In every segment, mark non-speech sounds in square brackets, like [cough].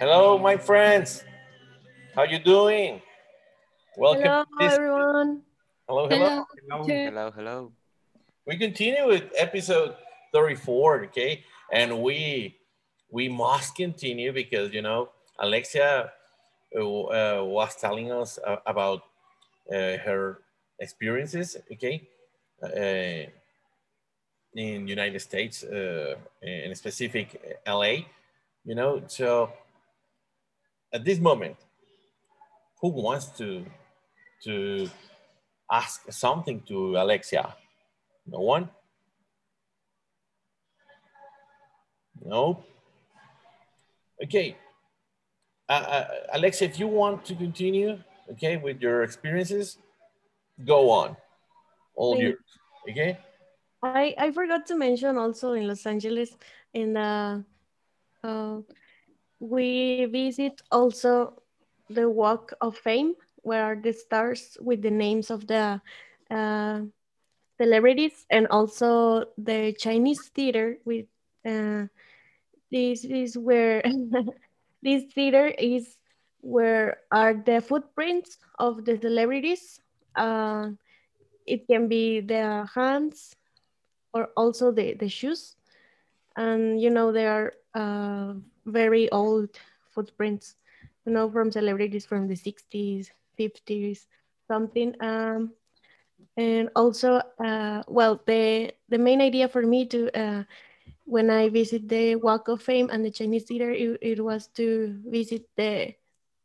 Hello, my friends. How you doing? Welcome. Hello, this- everyone. Hello, hello. Hello. Hello, hello. We continue with episode 34, okay? And we we must continue because you know Alexia uh, uh, was telling us uh, about uh, her experiences, okay, uh, in United States, uh, in specific LA, you know. So at this moment, who wants to to ask something to Alexia? No one? No? Okay. Uh, uh, Alexa, if you want to continue, okay, with your experiences, go on. All Thank- yours, okay? I, I forgot to mention also in Los Angeles, in the, uh, we visit also the Walk of Fame, where the stars with the names of the uh, celebrities, and also the Chinese theater with uh, this is where [laughs] this theater is where are the footprints of the celebrities. Uh, it can be their hands or also the, the shoes. And you know, they are uh, very old footprints, you know, from celebrities from the 60s, 50s, something. Um, and also, uh, well, the, the main idea for me to, uh, when I visit the Walk of Fame and the Chinese Theater, it, it was to visit the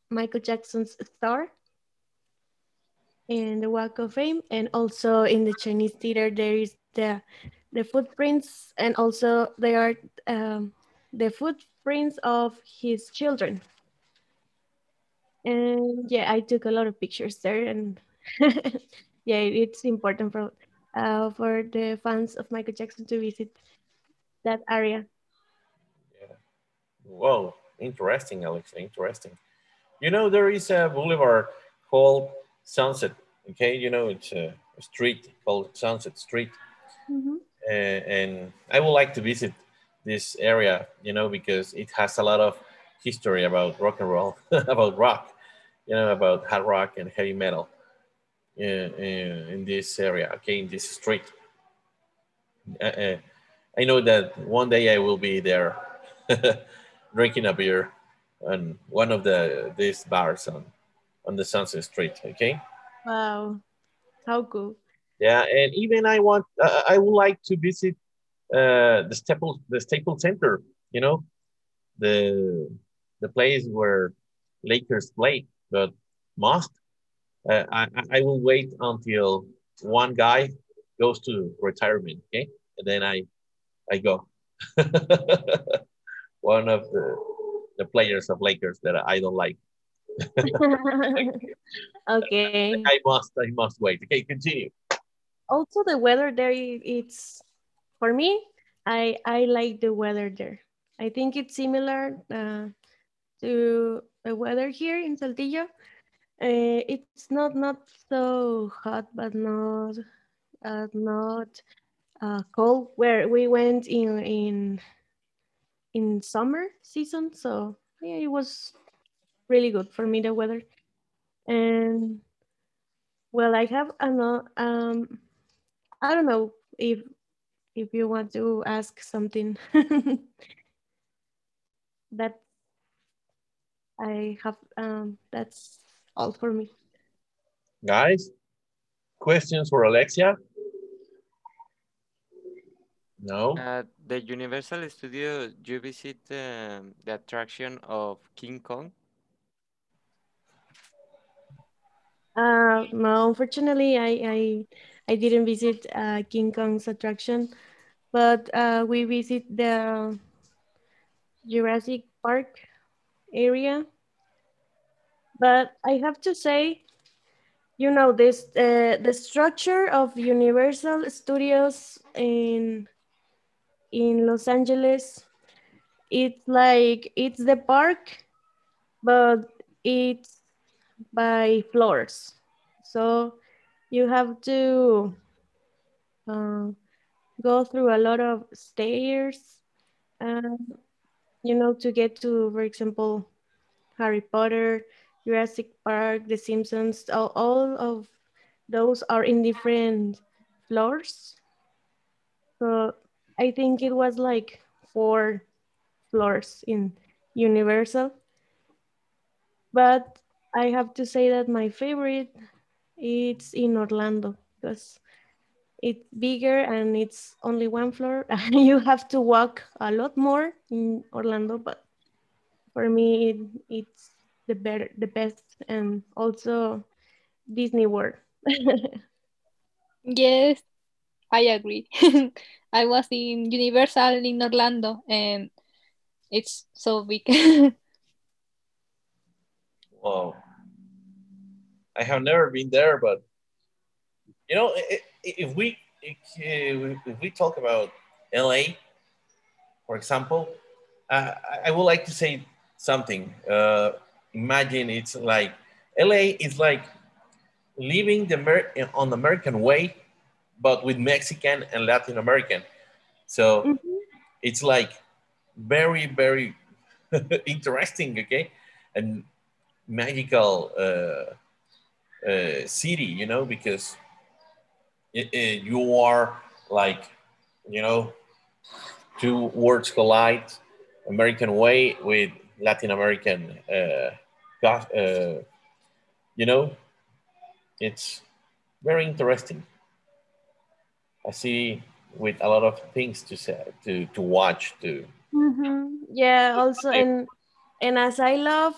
Michael Jackson's star in the Walk of Fame, and also in the Chinese theater there is the the footprints, and also they are um, the footprints of his children. And yeah, I took a lot of pictures there, and [laughs] yeah, it's important for uh, for the fans of Michael Jackson to visit that area. Yeah. Whoa, interesting, Alexa, interesting. You know, there is a boulevard called Sunset, okay? You know, it's a street called Sunset Street. Mhm. uh, and I would like to visit this area, you know, because it has a lot of history about rock and roll, [laughs] about rock, you know, about hard rock and heavy metal in, in, in this area, okay, in this street. Uh, uh, I know that one day I will be there [laughs] drinking a beer on one of the these bars on on the Sunset Street, okay? Wow, how cool! Yeah, and even I want, uh, I would like to visit uh, the staple the Staples Center. You know, the the place where Lakers play. But must, uh, I I- I will wait until one guy goes to retirement. Okay, and then I I go. [laughs] one of the the players of Lakers that I don't like. [laughs] okay. [laughs] I must I must wait. Okay, continue. also the weather there it's for me i i like the weather there. I think it's similar uh, to the weather here in saltillo. Uh, it's not not so hot but not uh, not cold. Where we went in in in summer season so yeah it was really good for me the weather. And well i have another um I don't know if if you want to ask something [laughs] that I have um that's all for me. Guys, questions for Alexia? No? At the Universal Studio, you visit um, the attraction of King Kong? Uh no, unfortunately I I I didn't visit uh, King Kong's attraction, but uh, we visit the Jurassic Park area. But I have to say, you know, this uh, the structure of Universal Studios in in Los Angeles, it's like it's the park, but it's by floors. So you have to uh, go through a lot of stairs, and you know, to get to, for example, Harry Potter, Jurassic Park, The Simpsons, all, all of those are in different floors. So I think it was like four floors in Universal. But I have to say that my favorite it's in Orlando because it's bigger and it's only one floor. [laughs] you have to walk a lot more in Orlando, but for me it, it's the better the best and also Disney World. yes, I agree. [laughs] I was in Universal in Orlando and it's so big. [laughs] wow. I have never been there, but you know, if we if we talk about LA, for example, uh, I would like to say something. Uh, imagine it's like LA is like living the Amer on the American way, but with Mexican and Latin American. So mm -hmm. it's like very, very [laughs] interesting, okay? And magical uh, uh, city, you know, because it, it, you are like, you know, two words collide, American way with Latin American, uh, uh, you know, it's very interesting. I see with a lot of things to say, to, to watch, to. Mm -hmm. Yeah, also, and, and as I love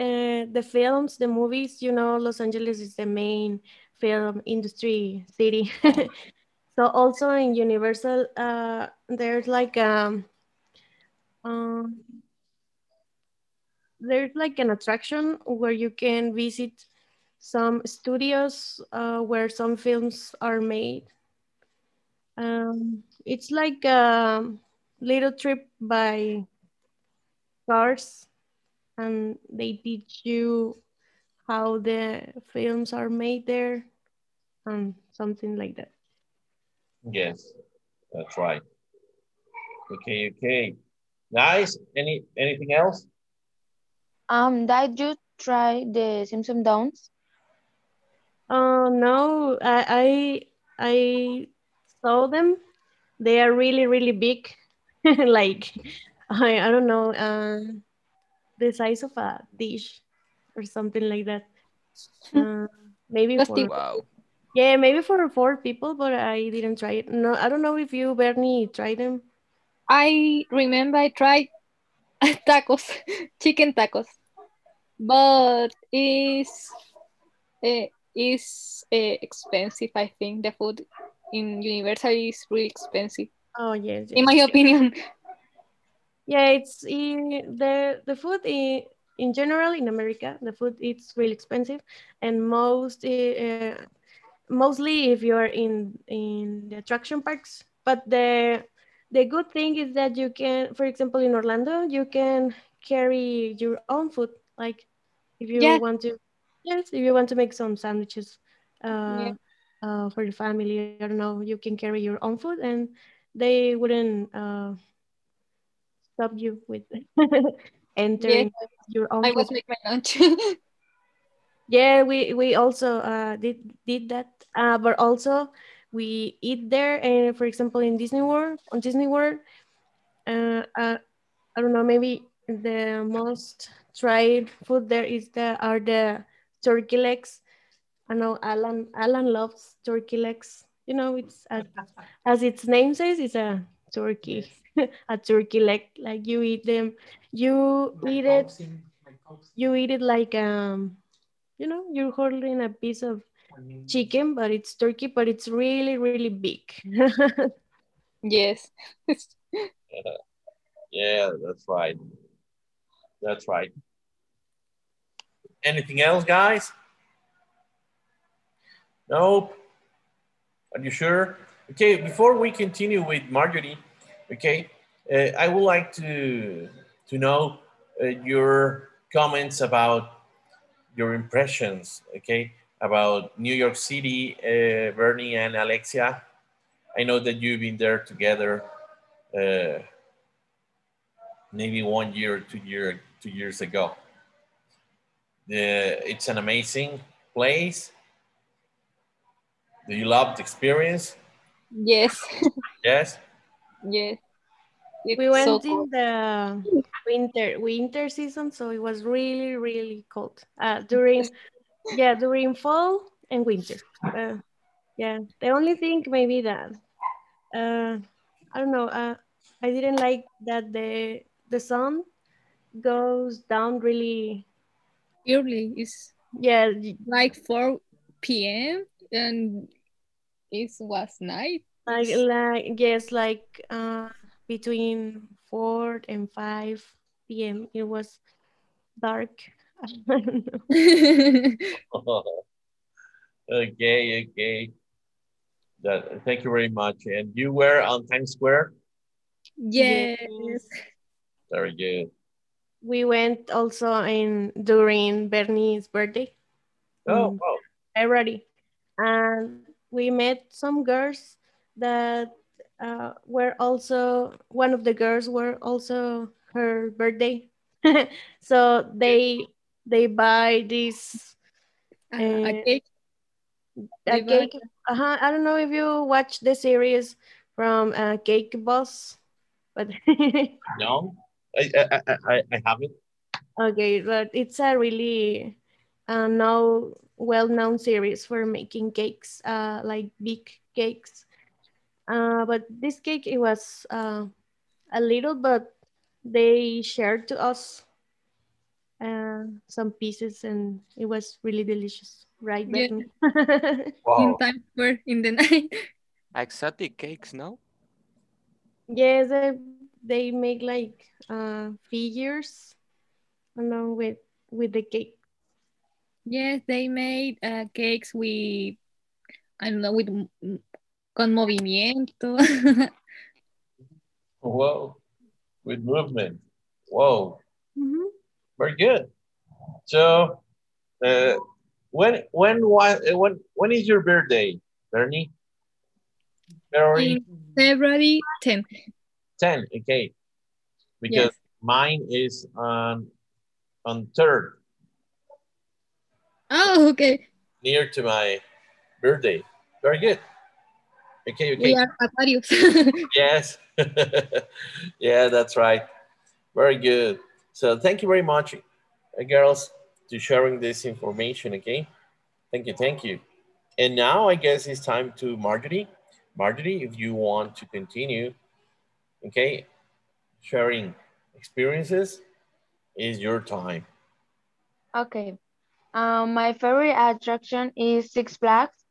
uh, the films, the movies, you know, Los Angeles is the main film industry city. [laughs] so also in Universal, uh, there's like um, um, there's like an attraction where you can visit some studios uh, where some films are made. Um, it's like a little trip by cars and they teach you how the films are made there and something like that. Yes, that's right. Okay, okay. Nice. Any anything else? Um, did you try the Simpson Downs? Oh uh, no, I, I I saw them. They are really really big, [laughs] like I I don't know. Uh, the size of a dish or something like that. Uh, maybe for, wow. Yeah, maybe for four people, but I didn't try it. No, I don't know if you, Bernie, tried them. I remember I tried [laughs] tacos, chicken tacos, but it's uh, it's uh, expensive. I think the food in Universal is really expensive. Oh yes, yes in my opinion [laughs] yeah it's in the the food in, in general in america the food it's really expensive and most uh, mostly if you're in in the attraction parks but the the good thing is that you can for example in orlando you can carry your own food like if you yeah. want to yes if you want to make some sandwiches uh, yeah. uh, for the family i don't know you can carry your own food and they wouldn't uh, stop you with [laughs] entering yeah. your own. I was making my lunch. [laughs] yeah, we we also uh, did did that, uh, but also we eat there. And for example, in Disney World, on Disney World, uh, uh, I don't know, maybe the most tried food there is the are the turkey legs. I know Alan Alan loves turkey legs. You know, it's as, as its name says, it's a turkey. [laughs] a turkey leg like you eat them. You my eat it you eat it like um you know you're holding a piece of chicken but it's turkey but it's really really big. [laughs] Yes. Yeah. yeah that's right. That's right. Anything else guys? Nope. Are you sure okay before we continue with marjorie Okay, uh, I would like to to know uh, your comments about your impressions. Okay, about New York City, uh, Bernie and Alexia. I know that you've been there together, uh, maybe one year, two year, two years ago. it's an amazing place. Do you love the experience? Yes, Yes. yes. We went so in the winter winter season, so it was really really cold. Uh, during yeah during fall and winter. Uh, yeah, the only thing maybe that uh, I don't know. Uh, I didn't like that the the sun goes down really. Early is Yeah, like 4 p.m. and it was night. like It's- like yes, like uh, between four and five p.m. It was dark. [laughs] I don't know. [laughs] [laughs] okay, okay. That, thank you very much. And you were on Times Square? yes. Very good. we went also in during Bernie's birthday. Oh, wow. February, and we met some girls that uh, were also one of the girls were also her birthday, [laughs] so they they buy this Uh, a cake. a cake. Uh-huh, I don't know if you watch the series from uh, Cake Boss, but [laughs] No, I, I, I, I- I haven't. Okay, but it's a really uh, now well-known series for making cakes, uh, like big cakes. Uh, but this cake, it was uh, a little, but they shared to us uh, some pieces, and it was really delicious, right, Yeah. Bernie? [laughs] [laughs] in time for in the night. Exotic cakes, no? yes, they, they make like uh, figures along with with the cake. Yes, they made uh, cakes with, I don't know, with con movimiento. [laughs] Whoa. With movement. Whoa. Mhm. Very good. So, uh, when when was when when is your birthday, Bernie? February February 10th. 10. Okay, because mine is on on third, Oh, okay. near to my birthday. Very good. Okay, okay. We are Aquarius. [laughs] Yes. [laughs] yeah, that's right. Very good. So thank you very much, uh, girls, to sharing this information. Okay. Thank you. Thank you. And now I guess it's time to Marjorie. Marjorie, if you want to continue, okay, sharing experiences is your time. Okay. Um, my favorite attraction is Six Flags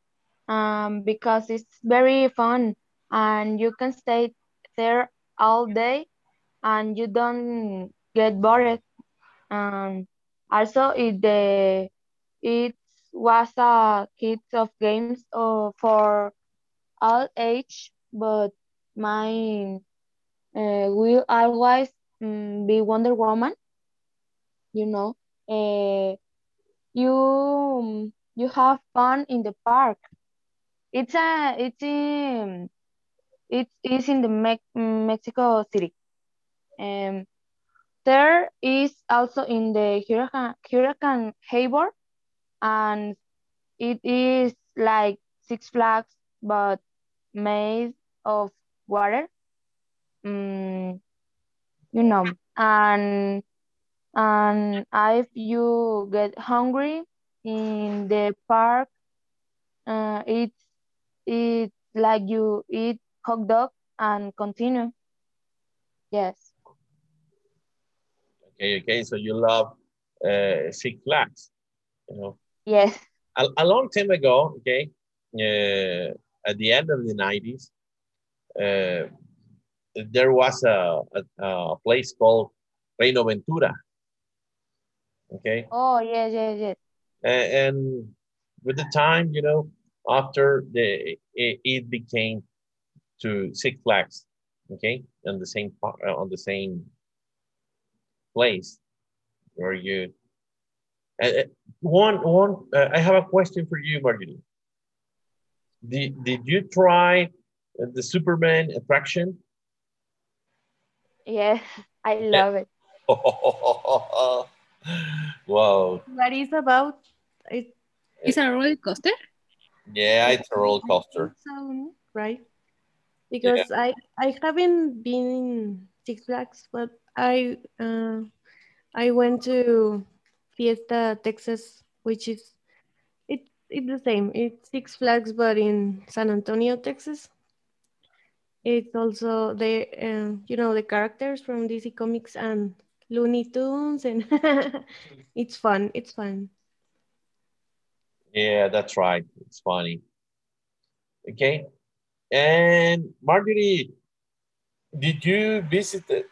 um, because it's very fun and you can stay there all day and you don't get bored. Um, also, it the it was a kids of games uh, for all age, but mine uh, will always mm, be Wonder Woman. You know, uh, you you have fun in the park. It's a it's in it is in the Me Mexico City. Um, there is also in the Hurricane Hurricane Harbor, and it is like Six Flags but made of water. Mm, you know, and and if you get hungry in the park, uh, it's it's like you eat hot dog and continue. Yes. Okay, okay. So you love uh, Six Flags, you know. Yes. a, a long time ago, okay, uh, at the end of the 90s, uh, there was a, a, a place called Reino Aventura, okay, Oh, yes, yes, yes. and, and with the time, you know, after the it, it became to Six Flags, okay, on the same uh, on the same place. Very good. Uh, one, one. Uh, I have a question for you, Marjorie. Did Did you try the Superman attraction? Yes, [laughs] I love it. [laughs] [laughs] Wow. What is about? It, It's a roller coaster. Yeah, it's a roller coaster. so, right? Because I I haven't been in Six Flags, but I uh, I went to Fiesta Texas, which is it it's the same. It's Six Flags, but in San Antonio, Texas. It's also the uh, you know the characters from DC Comics and Looney Tunes, and [laughs] it's fun. It's fun. Yeah, that's right. It's funny. Okay. And Marjorie, did you visit the,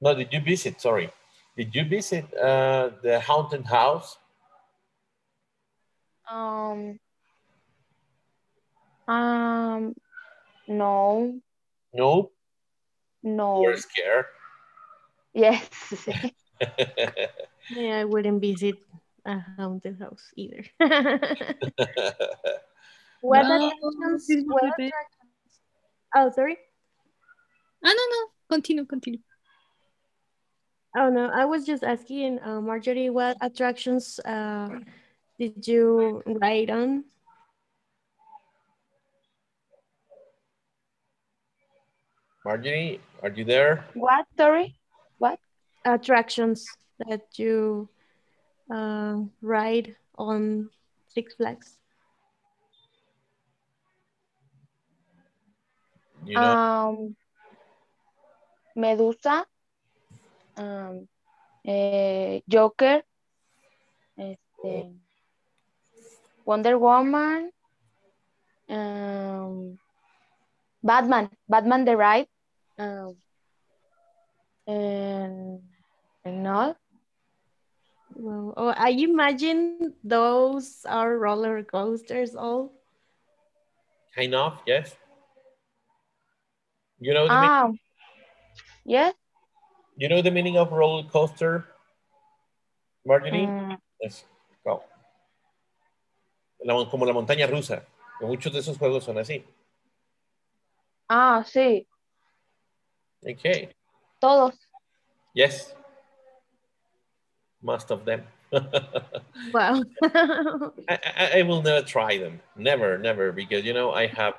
no, did you visit, sorry. Did you visit uh, the haunted house? Um, um, no, No, no. you're scared. Yes. [laughs] Yeah, I wouldn't visit a haunted house either. [laughs] what No, attractions? What attractions? Oh, sorry. Ah, no, no. Continue, continue. Oh no, I was just asking uh, Marjorie, what attractions uh, did you ride on? Marjorie, are you there? What? Sorry? What? Attractions that you uh, ride on Six Flags? You know, Um, Medusa, um, eh, Joker, este, Wonder Woman, um, Batman, Batman the Ride, um, and, all. Well, oh, I imagine those are roller coasters. All kind of, yes. You know the meaning, Um, yes. you know the meaning of roller coaster, Marjorie? mm, Es wow. La- como la montaña rusa. Muchos de esos juegos son así. ah, sí, Okay. todos. Yes. Most of them. [laughs] wow. I, I, I will never try them. Never, never, because you know I have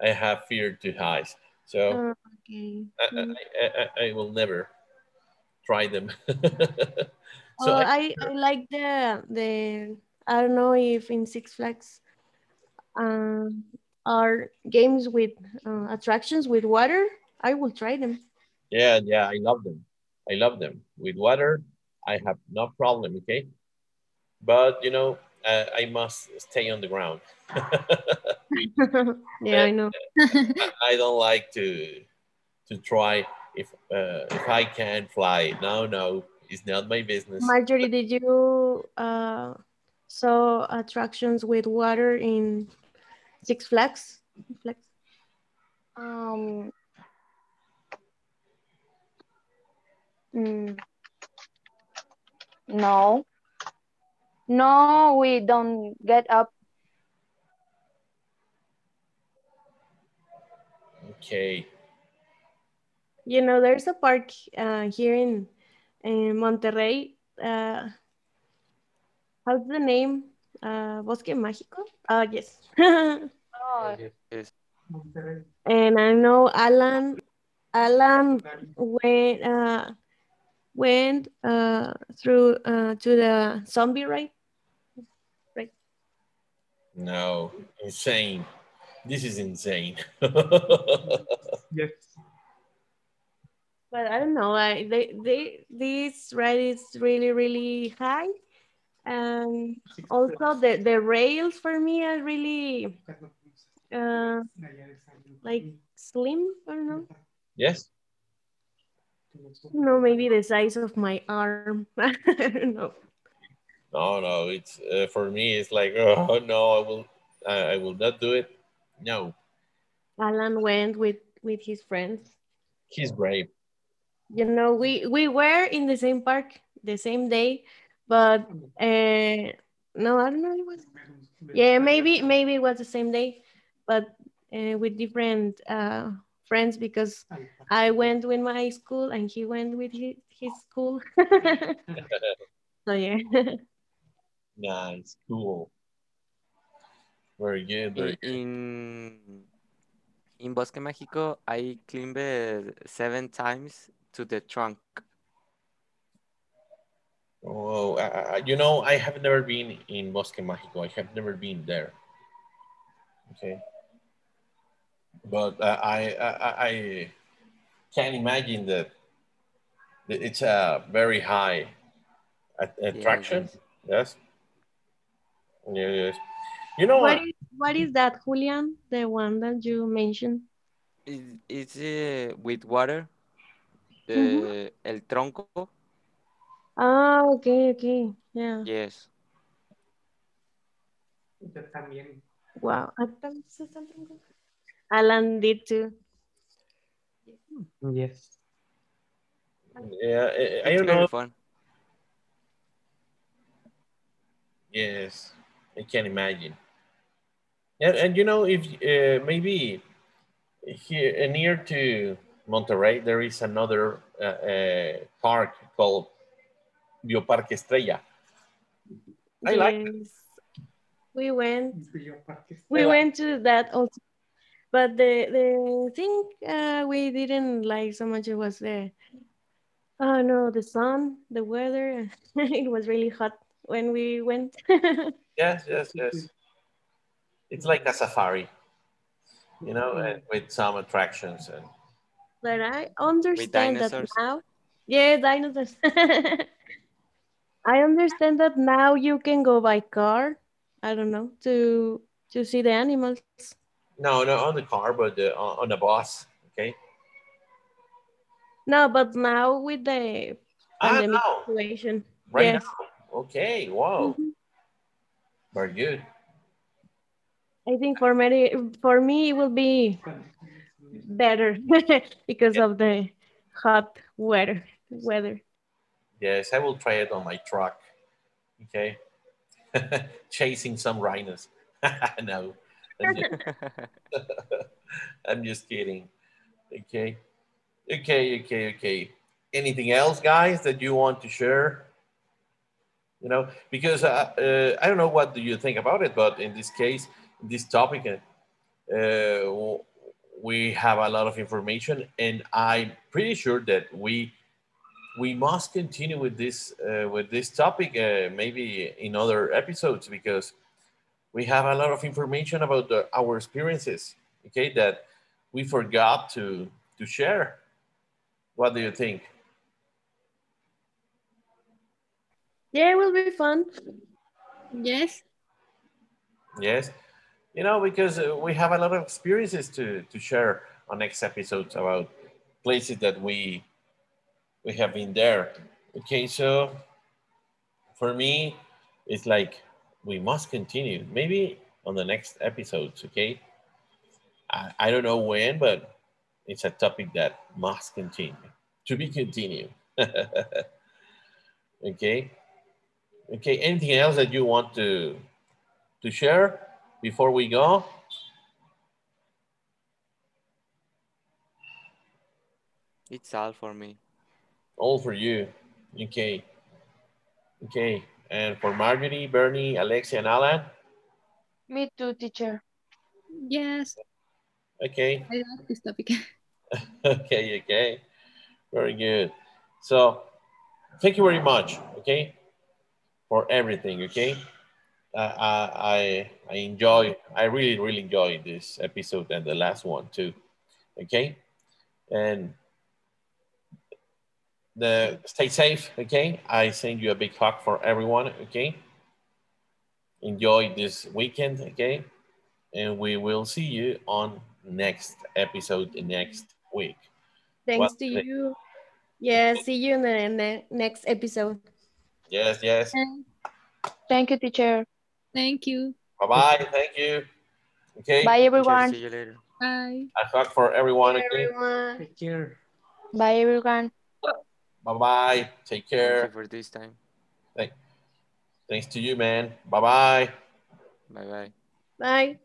I have fear to heights. So okay. I, I, I, I- will never try them. [laughs] so oh, I, I, I like the the I don't know if in Six Flags um, are games with uh, attractions with water. I will try them. yeah, yeah, I love them. I love them. With water, I have no problem, okay? But you know, uh, I must stay on the ground. [laughs] yeah, I know. I, [laughs] I don't like to to try if uh, if I can fly. No, no, it's not my business. Marjorie, did you uh, saw attractions with water in Six Flags? Flags? Um, mm, no. No, we don't get up. Okay. You know, there's a park uh, here in in Monterrey. Uh, how's the name? Uh, Bosque Mágico? Uh, yes. Oh, Yes. and I know Alan. Alan went uh, went uh, through uh, to the zombie ride. Right? No, insane. This is insane. [laughs] Yes. But I don't know. I they they this ride is really really high, and also the the rails for me are really uh like slim. I don't know. yes. No, maybe the size of my arm. [laughs] I don't know. No, no. It's uh, for me. It's like, [laughs] oh no, I will, I, I will not do it. No, Alan went with with his friends. he's brave. You know, we we were in the same park the same day, but uh, no, I don't know. It was yeah, maybe maybe it was the same day, but uh, with different uh, friends because I went with my school and he went with his, his school. [laughs] So yeah. [laughs] Nice, cool. Very good. Very In, good. in in Bosque Mágico, I climbed seven times to the trunk. Oh, I, I- you know, I have never been in Bosque Mágico. I have never been there. Okay. But uh, I, I, I- I can imagine that that it's a very high a- attraction. Yes. Yes. You know what what? is what is that, Julian? The one that you mentioned? It, it's uh, with water. The Mhm. El Tronco. Ah, okay, okay. Yeah. Yes. Yo también. Wow. Alan did too. Yes. Yeah, I, I It's don't very know. fun. Yes, I can imagine. Yeah, and you know, if uh, maybe here uh, near to Monterrey, there is another uh, uh, park called Bioparque Estrella. I like it. We went we went to that also. But the the thing uh, we didn't like so much it was the oh no the sun the weather [laughs] it was really hot when we went. [laughs] Yes, yes, yes. It's like a safari, you know, and with some attractions and but I understand that now. Yeah, dinosaurs. [laughs] I understand that now you can go by car. I don't know to to see the animals. No, no, on the car, but uh, on the bus. Okay. No, but now with the Ah, pandemic now, situation. right yes. now. Okay. Wow. Mhm. Very good. I think for many for me it will be better [laughs] because of the hot weather weather. Yes, I will try it on my truck. Okay. [laughs] Chasing some rhinos. [laughs] no. [laughs] I'm just, kidding. Okay. Okay, okay, okay. Anything else, guys, that you want to share? You know, because uh, uh, I don't know what do you think about it, but in this case, this topic, uh, we have a lot of information, and I'm pretty sure that we we must continue with this uh, with this topic uh, maybe in other episodes because we have a lot of information about the, our experiences okay that we forgot to to share what do you think Yeah, it will be fun. Yes. yes you know because uh, we have a lot of experiences to to share on next episodes about places that we we have been there okay so for me it's like we must continue. Maybe on the next episodes okay? I, I don't know when but it's a topic that must continue to be continued. [laughs] Okay? Okay anything else that you want to to share before we go? It's all for me. all for you. Okay. Okay and for marjorie bernie alexia and alan Me too, teacher. Yes. okay I like this topic. [laughs] okay, okay. Very good. So thank you very much, okay, for everything, okay. Uh, I, I I enjoy, I really, really enjoy this episode and the last one too, okay. And the stay safe, okay. I send you a big hug for everyone, okay. Enjoy this weekend, okay, and we will see you on next episode next week. Thanks Well, to you. Yeah, see you in the, in the next episode. Yes, yes. Thank you, teacher. Thank you. Bye bye. Thank you. Okay. Bye, Teacher, everyone. See you later. Bye. I hug for everyone. Bye, Okay. everyone. Take care. Bye, everyone. Bye bye. Take Thank you care. for this time. Thanks to you, man. Bye bye. Bye bye. Bye.